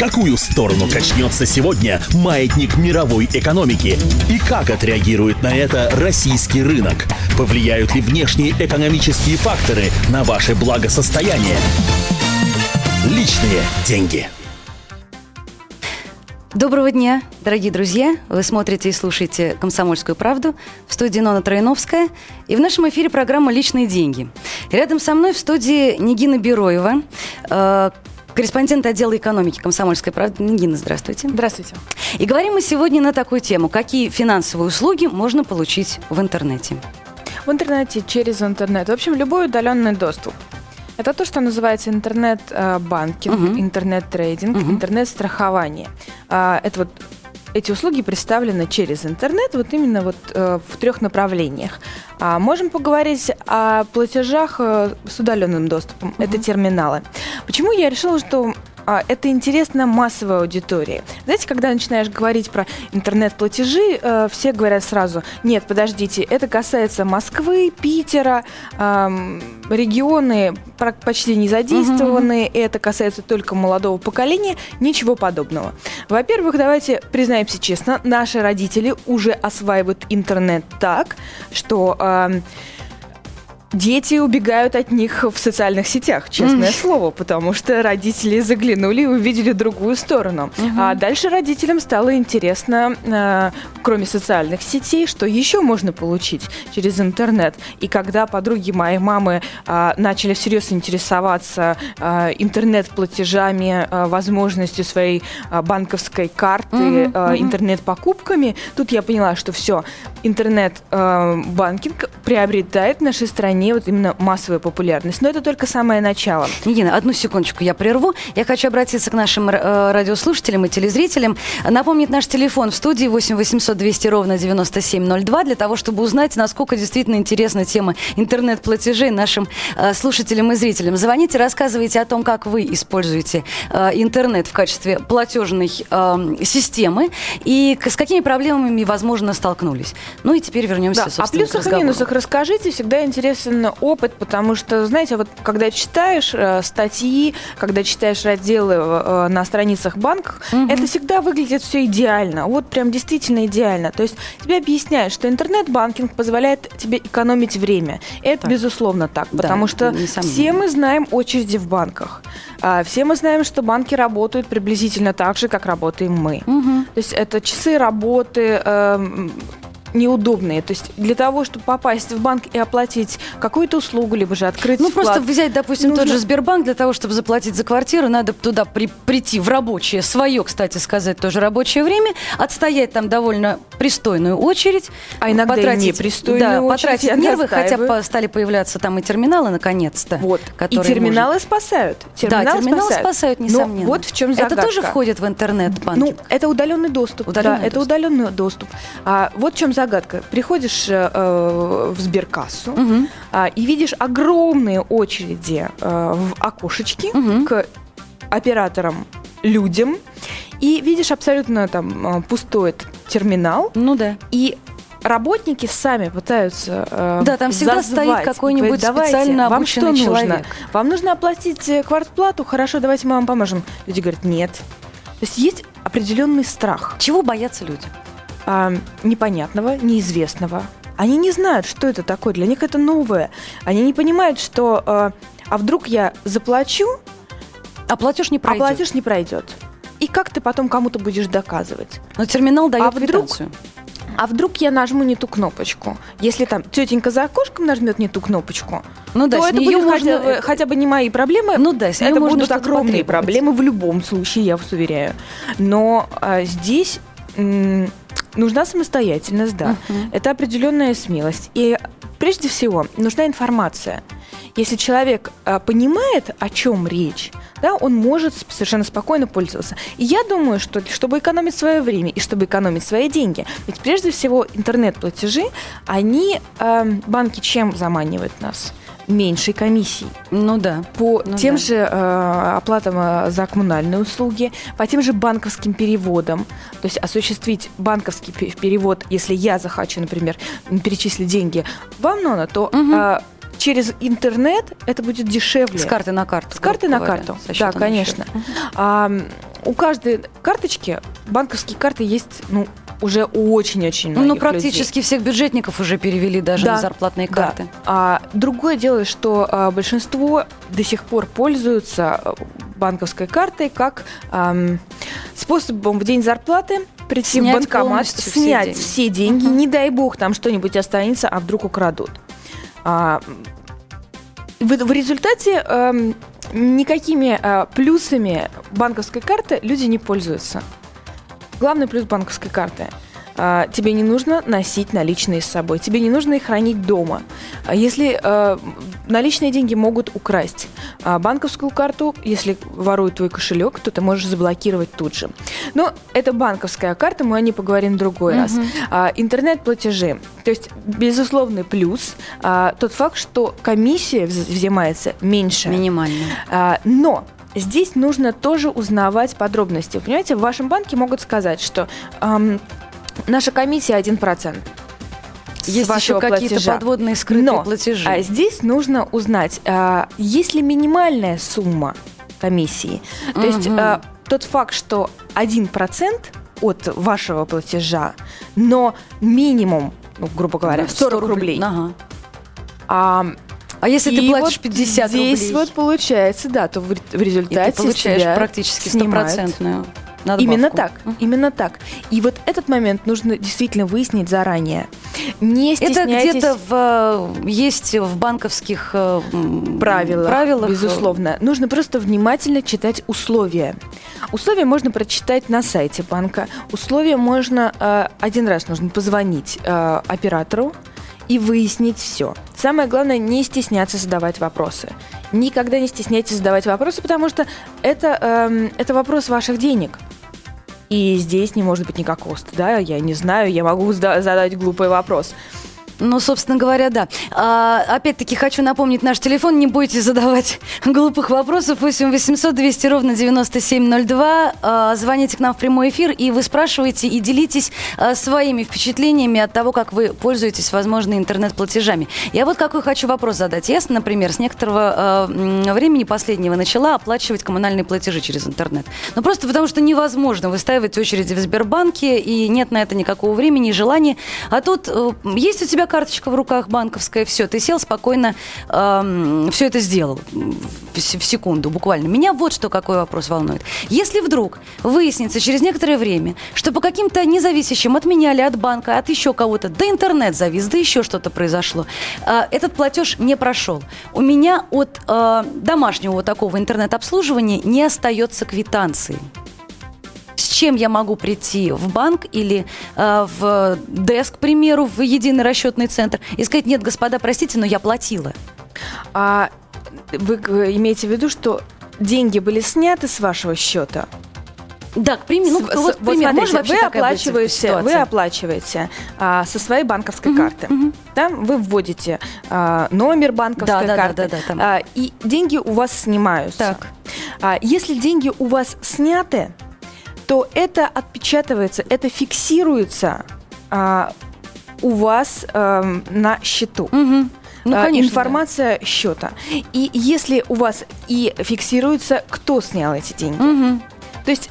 какую сторону качнется сегодня маятник мировой экономики? И как отреагирует на это российский рынок? Повлияют ли внешние экономические факторы на ваше благосостояние? Личные деньги. Доброго дня, дорогие друзья! Вы смотрите и слушаете «Комсомольскую правду» в студии Нона Троиновская. И в нашем эфире программа «Личные деньги». рядом со мной в студии Нигина Бероева, э, корреспондент отдела экономики «Комсомольской правды». Нигина, здравствуйте. Здравствуйте. И говорим мы сегодня на такую тему. Какие финансовые услуги можно получить в интернете? В интернете, через интернет. В общем, любой удаленный доступ. Это то, что называется интернет-банкинг, угу. интернет-трейдинг, угу. интернет-страхование. А, это вот эти услуги представлены через интернет, вот именно вот э, в трех направлениях. А можем поговорить о платежах э, с удаленным доступом. Угу. Это терминалы. Почему я решила, что а, это интересно массовой аудитории. Знаете, когда начинаешь говорить про интернет-платежи, э, все говорят сразу, нет, подождите, это касается Москвы, Питера, регионы почти не задействованы, угу. это касается только молодого поколения, ничего подобного. Во-первых, давайте признаемся честно, наши родители уже осваивают интернет так, что Дети убегают от них в социальных сетях, честное слово, потому что родители заглянули и увидели другую сторону. А дальше родителям стало интересно, э, кроме социальных сетей, что еще можно получить через интернет. И когда подруги моей мамы э, начали всерьез интересоваться э, интернет-платежами, возможностью своей банковской карты, интернет-покупками, тут я поняла, что все, интернет-банкинг приобретает в нашей стране стране вот именно массовая популярность. Но это только самое начало. Нигина, одну секундочку я прерву. Я хочу обратиться к нашим э, радиослушателям и телезрителям. Напомнить наш телефон в студии 8 800 200 ровно 9702 для того, чтобы узнать, насколько действительно интересна тема интернет-платежей нашим э, слушателям и зрителям. Звоните, рассказывайте о том, как вы используете э, интернет в качестве платежной э, системы и с какими проблемами, возможно, столкнулись. Ну и теперь вернемся, да, собственно, О плюсах и минусах расскажите. Всегда интересно интересен опыт, потому что, знаете, вот когда читаешь э, статьи, когда читаешь разделы э, на страницах банков, угу. это всегда выглядит все идеально. Вот прям действительно идеально. То есть тебе объясняют, что интернет-банкинг позволяет тебе экономить время. Это так. безусловно так, потому да, что все мы знаем очереди в банках. А, все мы знаем, что банки работают приблизительно так же, как работаем мы. Угу. То есть это часы работы, эм, неудобные. То есть для того, чтобы попасть в банк и оплатить какую-то услугу, либо же открыть Ну, вклад, просто взять, допустим, нужно... тот же Сбербанк, для того, чтобы заплатить за квартиру, надо туда при, прийти в рабочее, свое, кстати сказать, тоже рабочее время, отстоять там довольно пристойную очередь. А иногда потратить, и непристойную да, очередь. потратить нервы, хотя стали появляться там и терминалы, наконец-то. Вот. И терминалы можно... спасают. Терминалы да, терминалы спасают, спасают несомненно. Но вот в чем загадка. Это тоже входит в интернет-банкинг? Ну, это удаленный доступ. Удаленный да, доступ. это удаленный доступ. А, вот в чем загадка. Приходишь э, э, в сберкассу угу. э, и видишь огромные очереди э, в окошечке угу. к операторам людям и видишь абсолютно там э, пустой терминал. Ну да. И работники сами пытаются э, Да, там всегда зазвать, стоит какой-нибудь специально вам что человек. Нужно? Вам нужно оплатить э, квартплату? Хорошо, давайте мы вам поможем. Люди говорят, нет. То есть есть определенный страх. Чего боятся люди? а, непонятного, неизвестного. Они не знают, что это такое. Для них это новое. Они не понимают, что а, а вдруг я заплачу, а платеж не пройдет. А платеж не пройдет. Как ты потом кому-то будешь доказывать? Но терминал дает а вдруг, А вдруг я нажму не ту кнопочку? Если там тетенька за окошком нажмет не ту кнопочку, ну, да, то это будет можно... хотя, хотя бы не мои проблемы. Ну да, это будут огромные проблемы в любом случае, я вас уверяю. Но а, здесь нужна самостоятельность, да. Uh-huh. Это определенная смелость. И прежде всего нужна информация. Если человек а, понимает, о чем речь, да, он может совершенно спокойно пользоваться. И я думаю, что чтобы экономить свое время и чтобы экономить свои деньги, ведь прежде всего интернет-платежи, они, э, банки чем заманивают нас? меньшей комиссии. Ну да. По ну тем да. же э, оплатам э, за коммунальные услуги, по тем же банковским переводам. То есть осуществить банковский перевод, если я захочу, например, перечислить деньги вам, Нона, то угу. э, через интернет это будет дешевле. С карты на карту. С карты на карту. Да, конечно. А, у каждой карточки банковские карты есть, ну, уже очень-очень многих Ну, практически людей. всех бюджетников уже перевели даже Да, на зарплатные Да. карты. А, другое дело, что а, большинство до сих пор пользуются а, банковской картой как ам, способом в день зарплаты прийти Снять в банкомат, полностью все снять деньги. все деньги, Мгм. не дай бог там что-нибудь останется, а вдруг украдут. А, в, в результате ам, никакими а, плюсами банковской карты люди не пользуются. Главный плюс банковской карты. А, Тебе не нужно носить наличные с собой, тебе не нужно их хранить дома. А Если а, наличные деньги могут украсть, а банковскую карту, если воруют твой кошелек, то ты можешь заблокировать тут же. Но это банковская карта, мы о ней поговорим в другой раз. А, Интернет-платежи. То есть, безусловный плюс а, тот факт, что комиссия вз- взимается меньше. Минимально. А, Но здесь нужно тоже узнавать подробности. Понимаете, в вашем банке могут сказать, что ам, наша комиссия 1%. с Есть еще какие-то подводные скрытые Но, платежи. А здесь нужно узнать, а, есть ли минимальная сумма комиссии. То есть а, тот факт, что 1% от вашего платежа, но минимум, ну, грубо говоря, 40 рублей. Ага. А, А если ты и платишь вот 50 здесь рублей, вот получается, да, то в, в и результате ты получаешь практически стопроцентную надбавку. Именно так, Мгм. именно так. И вот этот момент нужно действительно выяснить заранее. Не Это стесняйтесь где-то в, э, есть в банковских э, правилах, правилах э, безусловно. Нужно просто внимательно читать условия. Условия можно прочитать на сайте банка. Условия можно один раз нужно позвонить оператору и выяснить все. Самое главное не стесняться задавать вопросы. Никогда не стесняйтесь задавать вопросы, потому что это, эм, это вопрос ваших денег. И здесь не может быть никакого стыда. Я не знаю, я могу зада- задать глупый вопрос. Ну, собственно говоря, да. А, опять-таки хочу напомнить наш телефон. Не бойтесь задавать глупых вопросов. 8 800 200 ровно 9702. А, звоните к нам в прямой эфир, и вы спрашиваете и делитесь а, своими впечатлениями от того, как вы пользуетесь, возможно, интернет-платежами. Я вот какой хочу вопрос задать. Я, например, с некоторого м, времени последнего начала оплачивать коммунальные платежи через интернет. Ну, просто потому что невозможно выстаивать очереди в Сбербанке, и нет на это никакого времени и желания. А тут э, есть у тебя карточка в руках банковская, все, ты сел спокойно, все это сделал в, в секунду буквально. Меня вот что какой вопрос волнует. Если вдруг выяснится через некоторое время, что по каким-то независящим от меня или от банка, от еще кого-то, да интернет завис, да еще что-то произошло, э, этот платеж не прошел. У меня от э, домашнего такого интернет-обслуживания не остается квитанции с чем я могу прийти в банк или э, в ДЭС, к примеру, в единый расчетный центр и сказать, нет, господа, простите, но я платила. А вы имеете в виду, что деньги были сняты с вашего счета? Да, к примеру, ну, С- вот, к примеру, смотрите, может вы оплачиваете, вы оплачиваете а, со своей банковской карты. Да, вы вводите а, номер банковской Да, да, да, карты, да, да, там. а, и деньги у вас снимаются. Так. А, если деньги у вас сняты, то это отпечатывается, это фиксируется а, у вас эм, на счету. Мгм. Ну, а, конечно, информация счета. И если у вас и фиксируется, кто снял эти деньги. да. Мгм. То есть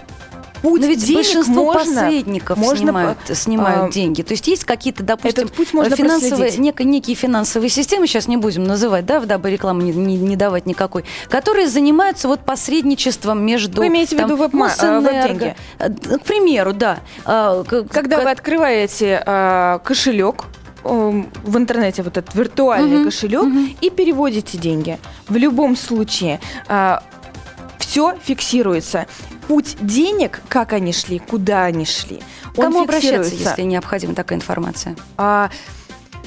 путь Но ведь денег большинство можно, посредников можно снимают, по- снимают а, деньги. То есть есть какие-то, допустим, Этот путь можно финансовые, нек- некие финансовые системы, сейчас не будем называть, да, дабы рекламу не, не- не давать никакой, которые занимаются вот посредничеством между... Вы имеете в виду э, веб-деньги? Э, К примеру, да. А, Когда к- вы открываете а, кошелек в интернете, вот этот виртуальный Мгм, кошелек, мгм. и переводите деньги. В любом случае все фиксируется. Путь денег, как они шли, куда они шли, он Кому обращаться, если необходима такая информация? А,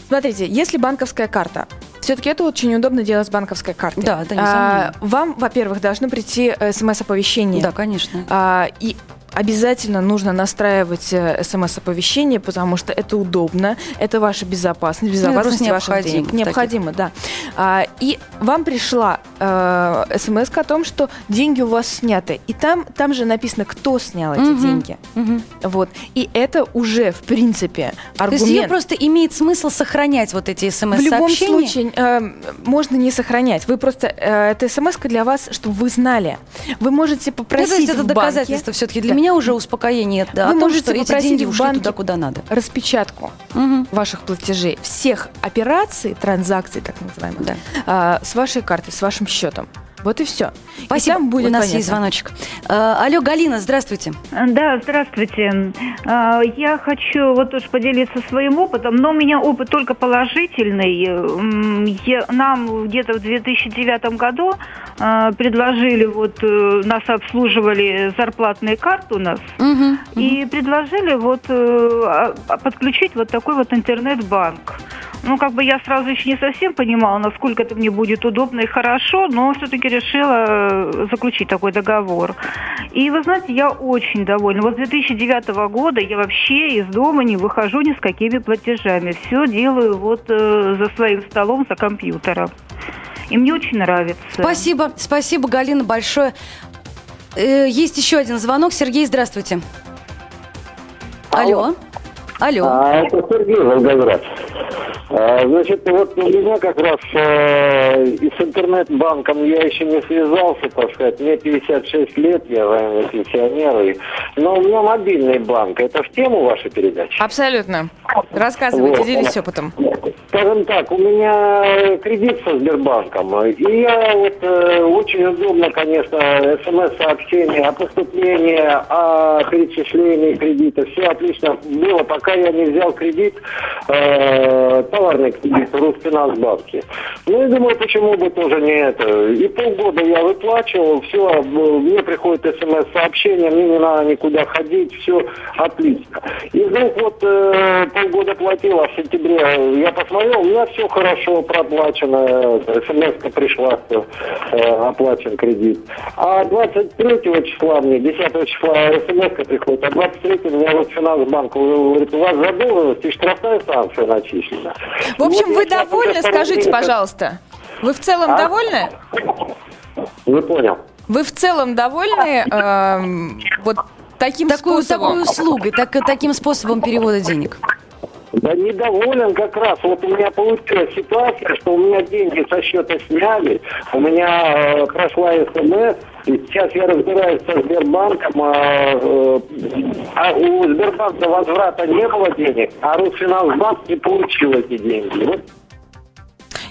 смотрите, если банковская карта, все-таки это очень удобно делать с банковской картой. Да, да, А, несомненно. вам, во-первых, должно прийти э, смс-оповещение. Да, конечно. А, и обязательно нужно настраивать э, смс-оповещение, потому что это удобно, это ваша безопасность, безопасность ваших необходимо денег. таких. Необходимо, да. А, и вам пришла э, смс о том, что деньги у вас сняты. И там, там же написано, кто снял эти Мгм. деньги. Мгм. Вот. И это уже, в принципе, То аргумент. есть ее просто имеет смысл сохранять вот эти В любом смс-сообщения? случае э, можно не сохранять. Вы просто э, это смс для вас, чтобы вы знали. Вы можете Ну, попросить то есть это в банке доказательство все-таки для Да. меня уже успокоение да, Вы о том, можете что эти деньги ушли банке туда, куда надо. распечатку Мгм. ваших платежей, всех операций, транзакций, так называемых, Да. а, с вашей карты, с вашим счетом. Вот и все. Спасибо. И там будет У нас понятно. есть звоночек. Э, алло, Галина, здравствуйте. Да, здравствуйте. А, Я хочу вот тоже поделиться своим опытом, но у меня опыт только положительный. Я- Нам где-то в 2009 году а, предложили, вот э, нас обслуживали зарплатные карты у нас, Мгм. и предложили вот э, а подключить вот такой вот интернет-банк. Ну, как бы я сразу еще не совсем понимала, насколько это мне будет удобно и хорошо, но все-таки решила э, заключить такой договор. И вы знаете, я очень довольна. Вот с 2009 года я вообще из дома не выхожу ни с какими платежами. Все делаю вот э, за своим столом, за компьютером. И мне очень нравится. Спасибо, спасибо, Галина, большое. Э, есть еще один звонок. Сергей, здравствуйте. Алло. Алло. А, это Сергей Волгоград. А, значит, вот у меня как раз э, и с интернет-банком я еще не связался, так сказать. Мне 56 лет, я военный пенсионер. и- Но у меня мобильный банк. Это в тему вашей передачи? Абсолютно. Рассказывайте, Вот. делитесь опытом. Скажем так, у меня кредит со Сбербанком, и я вот э, очень удобно, конечно, смс-сообщения о поступлении, о перечислении кредита, все отлично было, пока я не взял кредит, э, товарный кредит в Русфинансбанке. Ну и думаю, почему бы тоже не это. И полгода я выплачивал, все, мне приходит смс-сообщение, мне не надо никуда ходить, все отлично. И вдруг вот э, полгода платил, а в сентябре я посмотрел, у меня все хорошо проплачено, смс пришла, что э, оплачен кредит. А 23 числа мне, 10 числа смс приходит, а 23 меня вот Финансбанк говорит, у вас задолженность и штрафная санкция начислена. В общем, Вот вы я сейчас довольны, скажите, пожалуйста. Вы в целом А? довольны? Не понял. Вы в целом довольны эм, вот таким Такую, способом? такой услугой, так, таким способом перевода денег. Да недоволен как раз. Вот у меня получилась ситуация, что у меня деньги со счета сняли, у меня э, прошла смс, и сейчас я разбираюсь со Сбербанком, а, э, а у Сбербанка возврата не было денег, а Русфинансбанк не получил эти деньги. Вот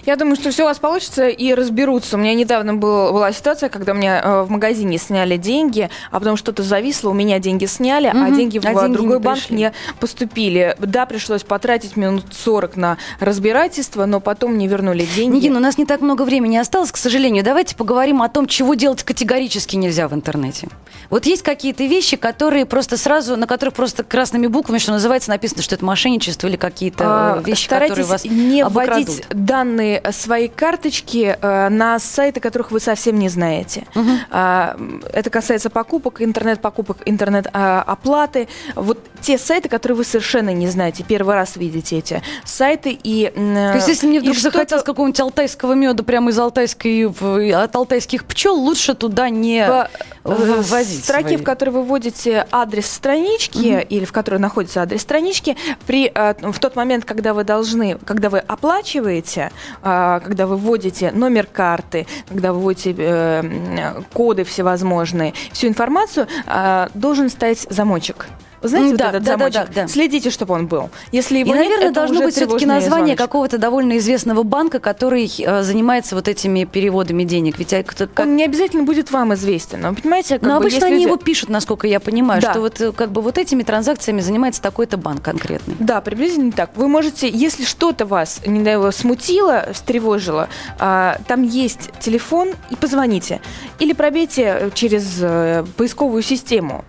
Я думаю, что все у вас получится и разберутся. У меня недавно был, была ситуация, когда мне э, в магазине сняли деньги, а потом что-то зависло, у меня деньги сняли, а Мгм, деньги в а деньги другой не банк пришли. не поступили. Да, пришлось потратить минут 40 на разбирательство, но потом мне вернули деньги. Нигин, у нас не так много времени осталось, к сожалению. Давайте поговорим о том, чего делать категорически нельзя в интернете. Вот есть какие-то вещи, которые просто сразу, на которых просто красными буквами, что называется, написано, что это мошенничество или какие-то А, э, вещи, Старайтесь которые вас не обокрадут. вводить данные своей карточки э, на сайты, которых вы совсем не знаете. А, м, это касается покупок, интернет-покупок, интернет-оплаты. Вот те сайты, которые вы совершенно не знаете, первый раз видите эти сайты и... То есть, если мне вдруг захотелось какого-нибудь алтайского меда прямо из алтайской, от алтайских пчел, лучше туда не в, в- в возить строке, свои. в которой вы вводите адрес странички или в которой находится адрес странички, при, э, в тот момент, когда вы должны, когда вы оплачиваете, э, когда вы вводите номер карты, когда вы вводите э, коды всевозможные, всю информацию, э, должен стоять замочек. Вы знаете вот да, этот да, да, замочек? да, да. Следите, чтобы он был. Если его И, нет, наверное, это должно быть все-таки название какого-то довольно известного банка, который э, занимается вот этими переводами денег. Ведь кто- как- Он не обязательно будет вам известен. Но понимаете, как Но бы, обычно они люди- его пишут, насколько я понимаю, Да. что вот э, как бы вот этими транзакциями занимается такой-то банк конкретный. Да, приблизительно так. Вы можете, если что-то вас, не дай бог, смутило, встревожило, а, там есть телефон и позвоните. Или пробейте э, через э, поисковую систему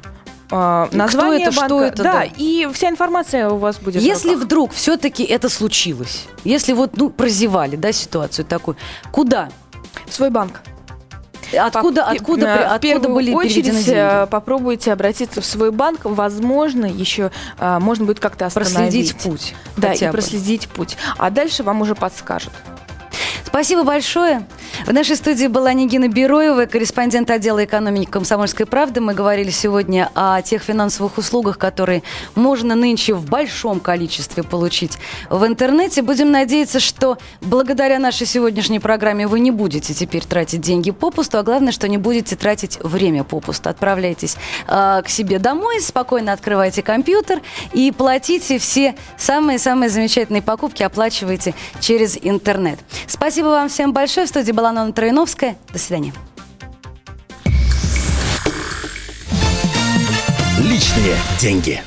Кто название это, что банка. это, да, да. и вся информация у вас будет. Если вдруг все-таки это случилось, если вот, ну, прозевали, да, ситуацию такую, куда? в свой банк. Откуда, откуда, э, в откуда первую были очередь, переведены э, деньги? попробуйте обратиться в свой банк. Возможно, еще а, можно будет как-то остановить. Проследить путь. Да, и бы. проследить путь. А дальше вам уже подскажут. Спасибо большое. В нашей студии была Нигина Бероева, корреспондент отдела экономики «Комсомольской правды». Мы говорили сегодня о тех финансовых услугах, которые можно нынче в большом количестве получить в интернете. Будем надеяться, что благодаря нашей сегодняшней программе вы не будете теперь тратить деньги попусту, а главное, что не будете тратить время попусту. Отправляйтесь э, к себе домой, спокойно открывайте компьютер и платите все самые-самые замечательные покупки, оплачивайте через интернет. Спасибо вам всем большое. В студии была Нона Троиновская. До свидания. Личные деньги.